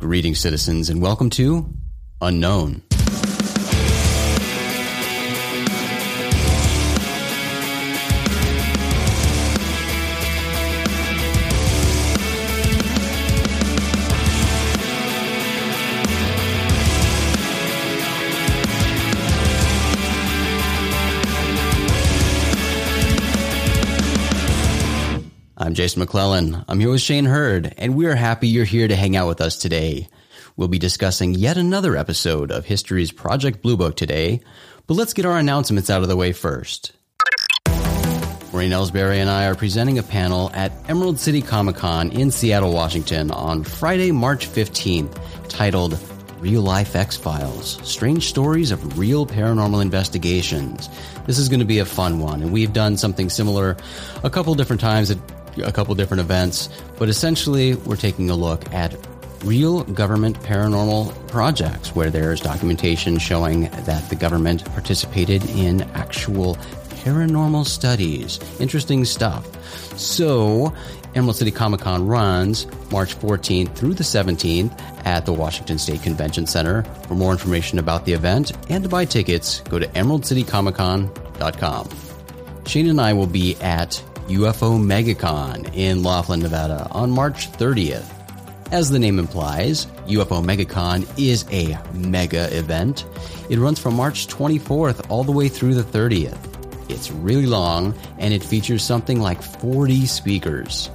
Greetings, citizens, and welcome to Unknown. Jason McClellan. I'm here with Shane Hurd, and we are happy you're here to hang out with us today. We'll be discussing yet another episode of History's Project Blue Book today, but let's get our announcements out of the way first. Maureen Elsberry and I are presenting a panel at Emerald City Comic Con in Seattle, Washington on Friday, March 15th, titled Real Life X Files Strange Stories of Real Paranormal Investigations. This is going to be a fun one, and we've done something similar a couple different times at a couple different events, but essentially we're taking a look at real government paranormal projects where there's documentation showing that the government participated in actual paranormal studies. Interesting stuff. So, Emerald City Comic Con runs March 14th through the 17th at the Washington State Convention Center. For more information about the event and to buy tickets, go to emeraldcitycomiccon.com. Shane and I will be at UFO MegaCon in Laughlin, Nevada on March 30th. As the name implies, UFO MegaCon is a mega event. It runs from March 24th all the way through the 30th. It's really long and it features something like 40 speakers.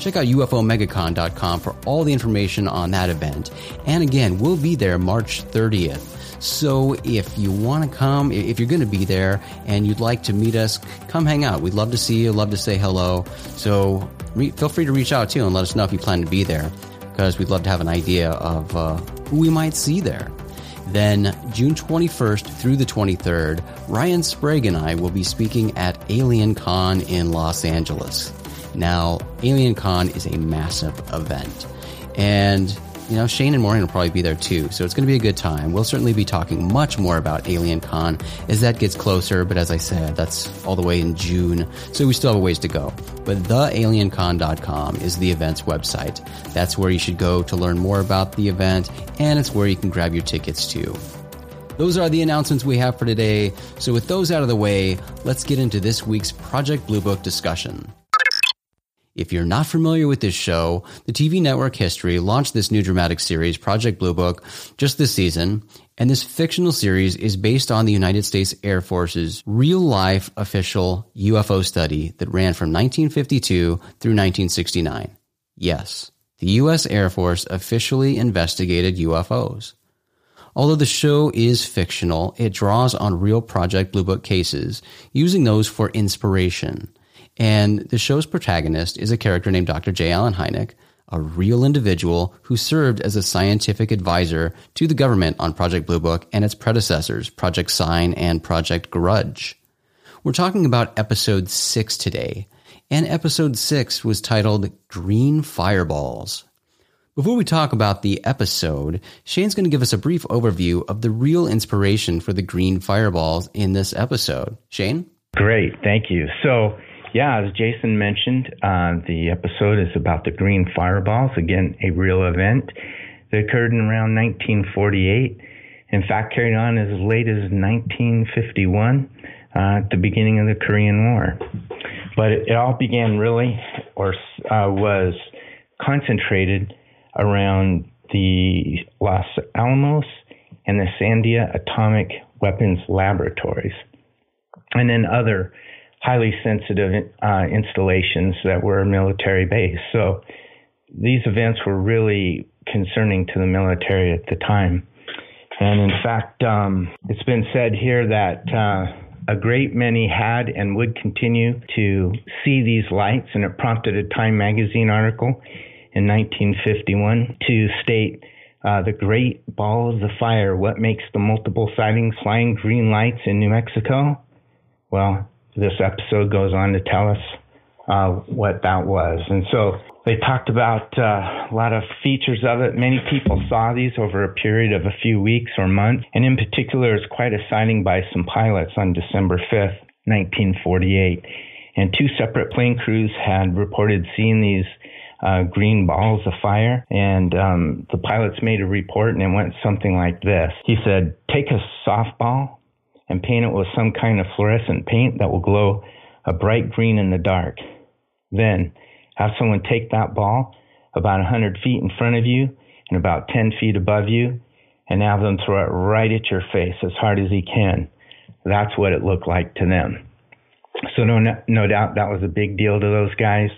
Check out UFOMegaCon.com for all the information on that event. And again, we'll be there March 30th. So if you want to come, if you're going to be there and you'd like to meet us, come hang out. We'd love to see you, love to say hello. So re- feel free to reach out too and let us know if you plan to be there because we'd love to have an idea of uh, who we might see there. Then, June 21st through the 23rd, Ryan Sprague and I will be speaking at Alien Con in Los Angeles. Now, Alien Con is a massive event. And you know, Shane and Maureen will probably be there too, so it's going to be a good time. We'll certainly be talking much more about Alien Con as that gets closer, but as I said, that's all the way in June, so we still have a ways to go. But thealiencon.com is the event's website. That's where you should go to learn more about the event, and it's where you can grab your tickets too. Those are the announcements we have for today. So, with those out of the way, let's get into this week's Project Blue Book discussion. If you're not familiar with this show, the TV network History launched this new dramatic series, Project Blue Book, just this season. And this fictional series is based on the United States Air Force's real life official UFO study that ran from 1952 through 1969. Yes, the U.S. Air Force officially investigated UFOs. Although the show is fictional, it draws on real Project Blue Book cases, using those for inspiration. And the show's protagonist is a character named Dr. J. Allen Hynek, a real individual who served as a scientific advisor to the government on Project Blue Book and its predecessors, Project Sign and Project Grudge. We're talking about episode six today, and episode six was titled Green Fireballs. Before we talk about the episode, Shane's going to give us a brief overview of the real inspiration for the green fireballs in this episode. Shane? Great, thank you. So, yeah, as Jason mentioned, uh, the episode is about the green fireballs. Again, a real event that occurred in around 1948. In fact, carried on as late as 1951, uh, at the beginning of the Korean War. But it, it all began really, or uh, was concentrated around the Los Alamos and the Sandia Atomic Weapons Laboratories, and then other highly sensitive uh, installations that were military based. So these events were really concerning to the military at the time. And in fact, um, it's been said here that uh, a great many had and would continue to see these lights, and it prompted a Time magazine article in 1951 to state uh, the great ball of the fire. What makes the multiple sightings flying green lights in New Mexico? Well, this episode goes on to tell us uh, what that was. And so they talked about uh, a lot of features of it. Many people saw these over a period of a few weeks or months. And in particular, it's quite a sighting by some pilots on December 5th, 1948. And two separate plane crews had reported seeing these uh, green balls of fire. And um, the pilots made a report, and it went something like this. He said, "Take a softball and paint it with some kind of fluorescent paint that will glow a bright green in the dark. Then have someone take that ball about 100 feet in front of you and about 10 feet above you, and have them throw it right at your face as hard as he can." That's what it looked like to them. So no, no doubt that was a big deal to those guys.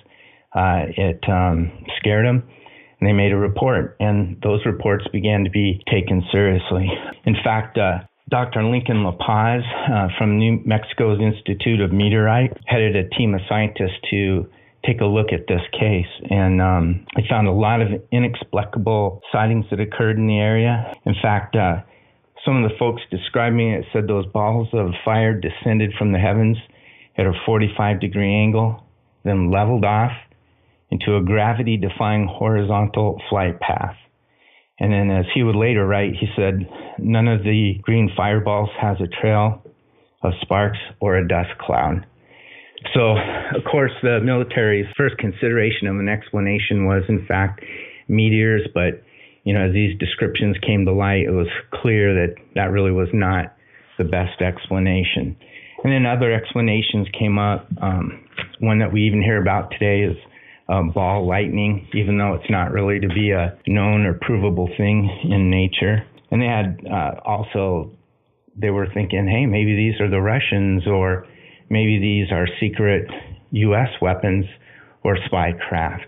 Uh, it um, scared them, and they made a report, and those reports began to be taken seriously. In fact, uh, Dr. Lincoln La Paz uh, from New Mexico's Institute of Meteorite headed a team of scientists to take a look at this case, and um, found a lot of inexplicable sightings that occurred in the area. In fact, uh, some of the folks describing it said those balls of fire descended from the heavens at a 45 degree angle, then leveled off into a gravity defying horizontal flight path. And then, as he would later write, he said, None of the green fireballs has a trail of sparks or a dust cloud. So, of course, the military's first consideration of an explanation was, in fact, meteors, but you know, as these descriptions came to light, it was clear that that really was not the best explanation. And then other explanations came up. Um, one that we even hear about today is uh, ball lightning, even though it's not really to be a known or provable thing in nature. And they had uh, also, they were thinking, hey, maybe these are the Russians, or maybe these are secret U.S. weapons or spy craft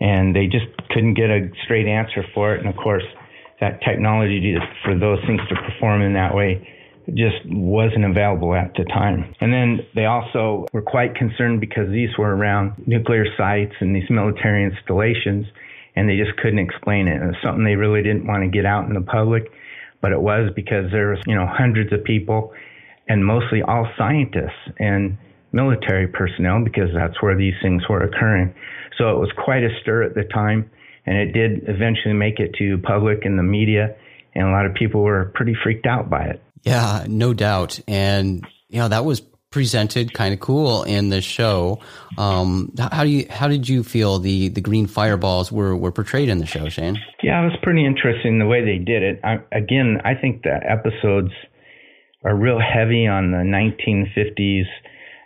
and they just couldn't get a straight answer for it. And of course, that technology for those things to perform in that way just wasn't available at the time. And then they also were quite concerned because these were around nuclear sites and these military installations, and they just couldn't explain it. It was something they really didn't want to get out in the public, but it was because there was, you know, hundreds of people and mostly all scientists and military personnel because that's where these things were occurring. So it was quite a stir at the time, and it did eventually make it to public and the media, and a lot of people were pretty freaked out by it. Yeah, no doubt. And you know that was presented kind of cool in the show. Um, how do you how did you feel the the green fireballs were were portrayed in the show, Shane? Yeah, it was pretty interesting the way they did it. I, again, I think the episodes are real heavy on the 1950s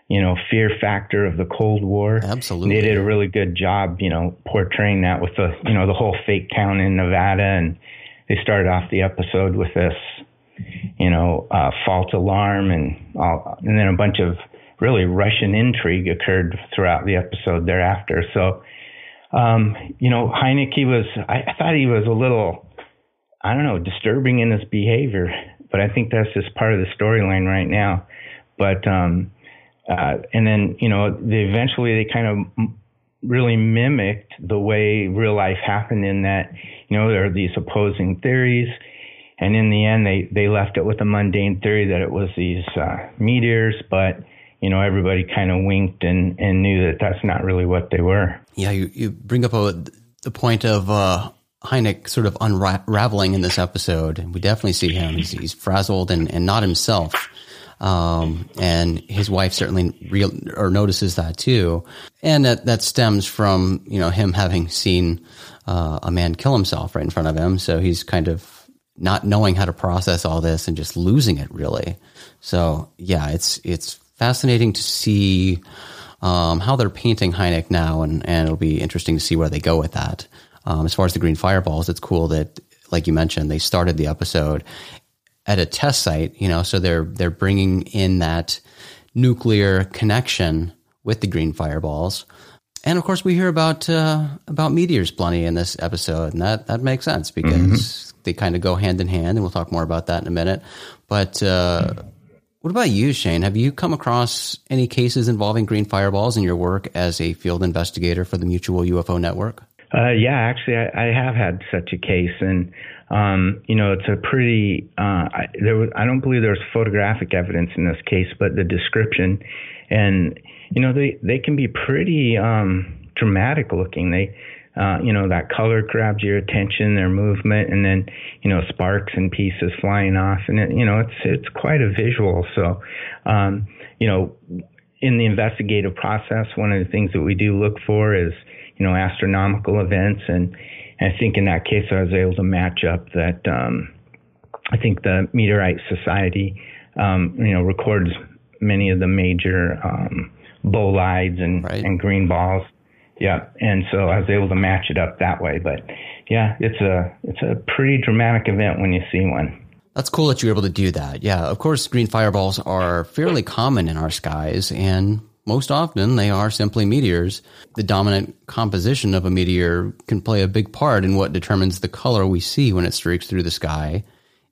you know, fear factor of the Cold War. Absolutely. They did a really good job, you know, portraying that with the, you know, the whole fake town in Nevada. And they started off the episode with this, you know, uh, false alarm and all, and then a bunch of really Russian intrigue occurred throughout the episode thereafter. So, um, you know, Hynek, was, I, I thought he was a little, I don't know, disturbing in his behavior, but I think that's just part of the storyline right now. But, um, uh, and then, you know, they eventually they kind of really mimicked the way real life happened in that, you know, there are these opposing theories. And in the end, they, they left it with a mundane theory that it was these uh, meteors, but, you know, everybody kind of winked and, and knew that that's not really what they were. Yeah, you, you bring up a, the point of uh, Hynek sort of unraveling in this episode. We definitely see him. He's, he's frazzled and, and not himself. Um, and his wife certainly real or notices that too. And that, that stems from, you know, him having seen, uh, a man kill himself right in front of him. So he's kind of not knowing how to process all this and just losing it really. So yeah, it's, it's fascinating to see, um, how they're painting Hynek now. And, and it'll be interesting to see where they go with that. Um, as far as the green fireballs, it's cool that, like you mentioned, they started the episode at a test site, you know, so they're they're bringing in that nuclear connection with the green fireballs. And of course, we hear about uh, about meteors plenty in this episode, and that that makes sense because mm-hmm. they kind of go hand in hand, and we'll talk more about that in a minute. But uh, what about you, Shane? Have you come across any cases involving green fireballs in your work as a field investigator for the Mutual UFO Network? Uh, yeah, actually, I, I, have had such a case, and um, you know, it's a pretty. Uh, I, there was, I don't believe there's photographic evidence in this case, but the description, and you know, they they can be pretty um, dramatic looking. They, uh, you know, that color grabs your attention, their movement, and then you know, sparks and pieces flying off, and it, you know, it's it's quite a visual. So, um, you know, in the investigative process, one of the things that we do look for is you know, astronomical events. And, and I think in that case, I was able to match up that. Um, I think the Meteorite Society, um, you know, records many of the major um, bolides and, right. and green balls. Yeah, and so I was able to match it up that way. But yeah, it's a it's a pretty dramatic event when you see one. That's cool that you're able to do that. Yeah, of course, green fireballs are fairly common in our skies, and most often they are simply meteors. The dominant composition of a meteor can play a big part in what determines the color we see when it streaks through the sky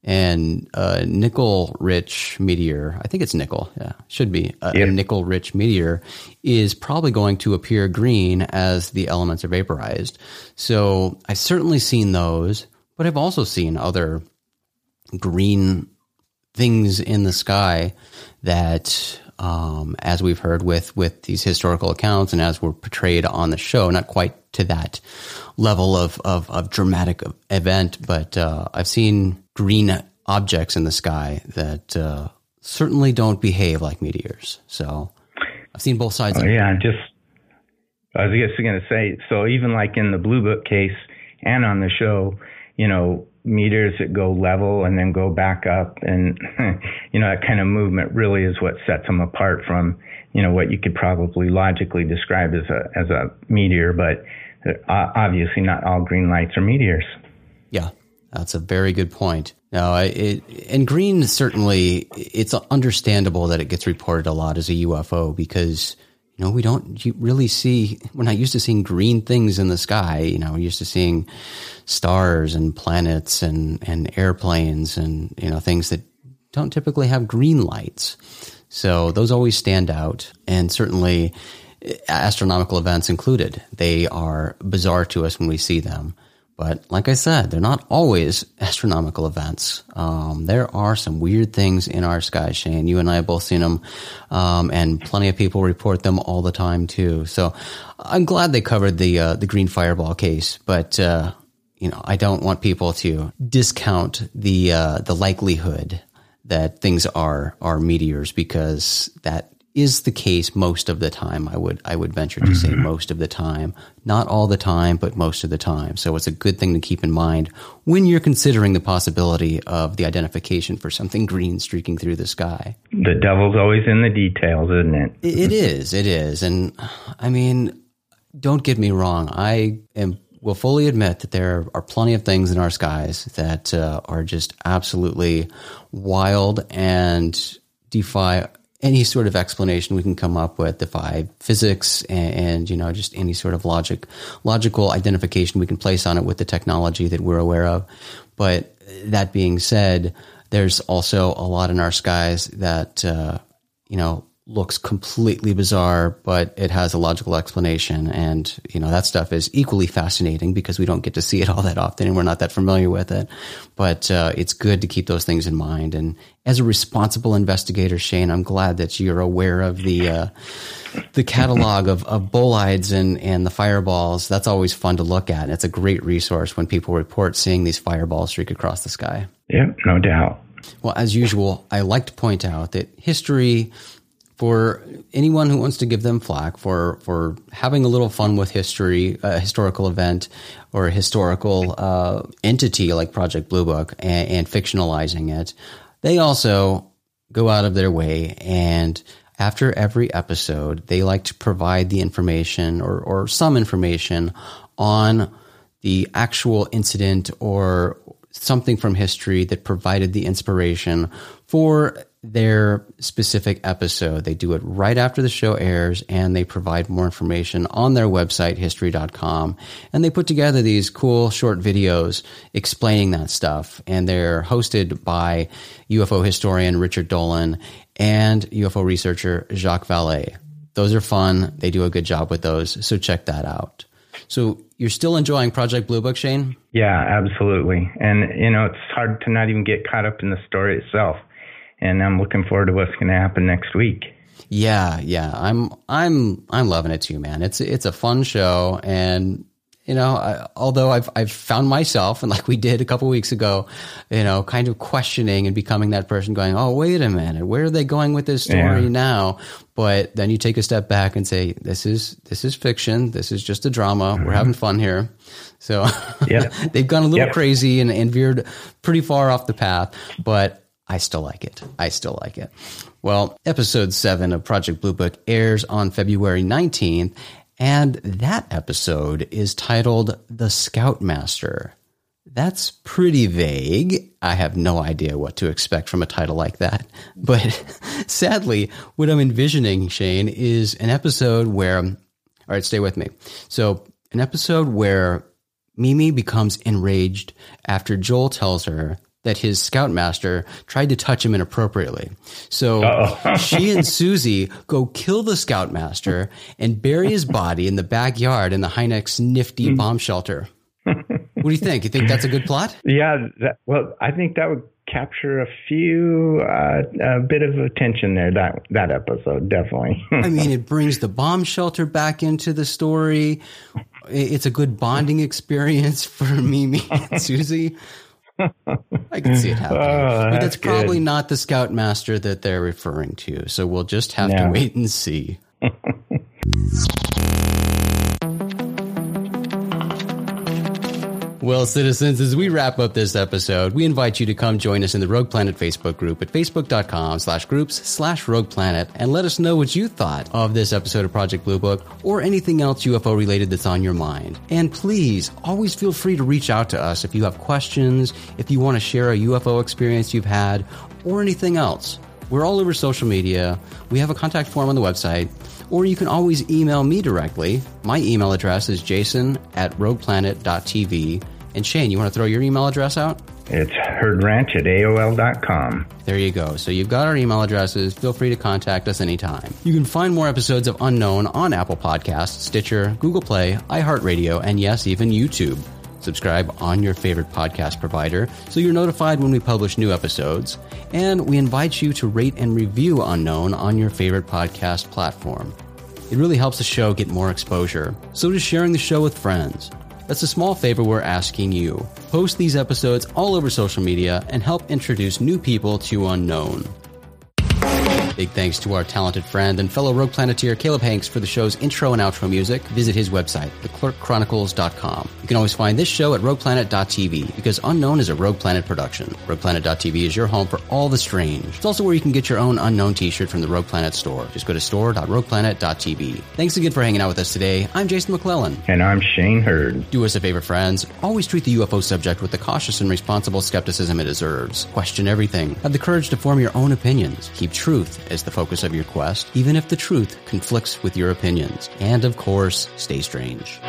and a nickel rich meteor, I think it's nickel, yeah, should be a, a nickel rich meteor, is probably going to appear green as the elements are vaporized. So I've certainly seen those, but I've also seen other green things in the sky that um, as we've heard with with these historical accounts and as were portrayed on the show, not quite to that level of of, of dramatic event, but uh, I've seen green objects in the sky that uh, certainly don't behave like meteors. So I've seen both sides. Oh, yeah, just I was just going to say, so even like in the Blue Book case and on the show, you know, meters that go level and then go back up, and you know that kind of movement really is what sets them apart from you know what you could probably logically describe as a as a meteor, but uh, obviously not all green lights are meteors. Yeah, that's a very good point. Now, it, and green certainly it's understandable that it gets reported a lot as a UFO because you know we don't really see we're not used to seeing green things in the sky. You know, we're used to seeing stars and planets and and airplanes and you know things that don't typically have green lights. So those always stand out, and certainly eh, astronomical events included. They are bizarre to us when we see them. But like I said, they're not always astronomical events. Um, there are some weird things in our sky, Shane. You and I have both seen them, um, and plenty of people report them all the time too. So I'm glad they covered the uh, the green fireball case, but uh, you know I don't want people to discount the uh, the likelihood that things are are meteors because that is the case most of the time. I would I would venture to say mm-hmm. most of the time, not all the time, but most of the time. So it's a good thing to keep in mind when you're considering the possibility of the identification for something green streaking through the sky. The devil's always in the details, isn't it? it is. It is. And I mean, don't get me wrong. I am will fully admit that there are plenty of things in our skies that uh, are just absolutely wild and defy any sort of explanation we can come up with, defy physics and, and, you know just any sort of logic, logical identification we can place on it with the technology that we're aware of. But that being said, there's also a lot in our skies that uh, you know looks completely bizarre, but it has a logical explanation. And, you know, that stuff is equally fascinating because we don't get to see it all that often and we're not that familiar with it. But uh, it's good to keep those things in mind. And as a responsible investigator, Shane, I'm glad that you're aware of the, uh, the catalog of, of bolides and, and the fireballs. That's always fun to look at. And it's a great resource when people report seeing these fireballs streak across the sky. Yep, no doubt. Well, as usual, I like to point out that history for anyone who wants to give them flack for for having a little fun with history, a historical event, or a historical uh, entity like Project Blue Book, and, and fictionalizing it, they also go out of their way and after every episode, they like to provide the information or, or some information on the actual incident or something from history that provided the inspiration for their specific episode. They do it right after the show airs and they provide more information on their website, history.com. And they put together these cool short videos explaining that stuff. And they're hosted by UFO historian Richard Dolan and UFO researcher Jacques Vallée. Those are fun. They do a good job with those. So check that out. So you're still enjoying Project Blue Book, Shane? Yeah, absolutely. And, you know, it's hard to not even get caught up in the story itself and I'm looking forward to what's going to happen next week. Yeah, yeah, I'm I'm I'm loving it too, man. It's it's a fun show, and You know, I, although I've I've found myself, and like we did a couple weeks ago, you know, kind of questioning and becoming that person, going, "Oh, wait a minute, where are they going with this story yeah. now?" But then you take a step back and say, "This is this is fiction. This is just a drama. Mm-hmm. We're having fun here." So yep. they've gone a little yep. crazy and, and veered pretty far off the path, but I still like it. I still like it. Well, episode seven of Project Blue Book airs on February 19th, and that episode is titled The Scoutmaster. That's pretty vague. I have no idea what to expect from a title like that. But sadly, what I'm envisioning, Shane, is an episode where, all right, stay with me. So, an episode where Mimi becomes enraged after Joel tells her that his scoutmaster tried to touch him inappropriately. So she and Susie go kill the scoutmaster and bury his body in the backyard in the Hynek's nifty mm. bomb shelter. what do you think? You think that's a good plot? Yeah, that, well, I think that would capture a few uh, a bit of attention there that that episode definitely i mean it brings the bomb shelter back into the story it's a good bonding experience for mimi and susie I can see it ah, happening. Oh, but that's probably not the scoutmaster that they're referring to. So we'll just have no. to wait and see. Well, citizens, as we wrap up this episode, we invite you to come join us in the Rogue Planet Facebook group at facebook.com slash groups slash Rogue Planet and let us know what you thought of this episode of Project Blue Book or anything else UFO related that's on your mind. And please, always feel free to reach out to us if you have questions, if you want to share a UFO experience you've had, or anything else. We're all over social media. We have a contact form on the website or you can always email me directly. My email address is jason at rogueplanet.tv. And Shane, you want to throw your email address out? It's herdranch at AOL.com. There you go. So you've got our email addresses. Feel free to contact us anytime. You can find more episodes of Unknown on Apple Podcasts, Stitcher, Google Play, iHeartRadio, and yes, even YouTube. Subscribe on your favorite podcast provider so you're notified when we publish new episodes. And we invite you to rate and review Unknown on your favorite podcast platform. It really helps the show get more exposure. So does sharing the show with friends. That's a small favor we're asking you. Post these episodes all over social media and help introduce new people to Unknown. Big thanks to our talented friend and fellow Rogue Planeteer Caleb Hanks for the show's intro and outro music. Visit his website, theclerkchronicles.com. You can always find this show at rogueplanet.tv because Unknown is a Rogue Planet production. RoguePlanet.tv is your home for all the strange. It's also where you can get your own Unknown t-shirt from the Rogue Planet store. Just go to store.rogueplanet.tv. Thanks again for hanging out with us today. I'm Jason McClellan. And I'm Shane Hurd. Do us a favor, friends. Always treat the UFO subject with the cautious and responsible skepticism it deserves. Question everything. Have the courage to form your own opinions. Keep truth as the focus of your quest, even if the truth conflicts with your opinions. And of course, stay strange.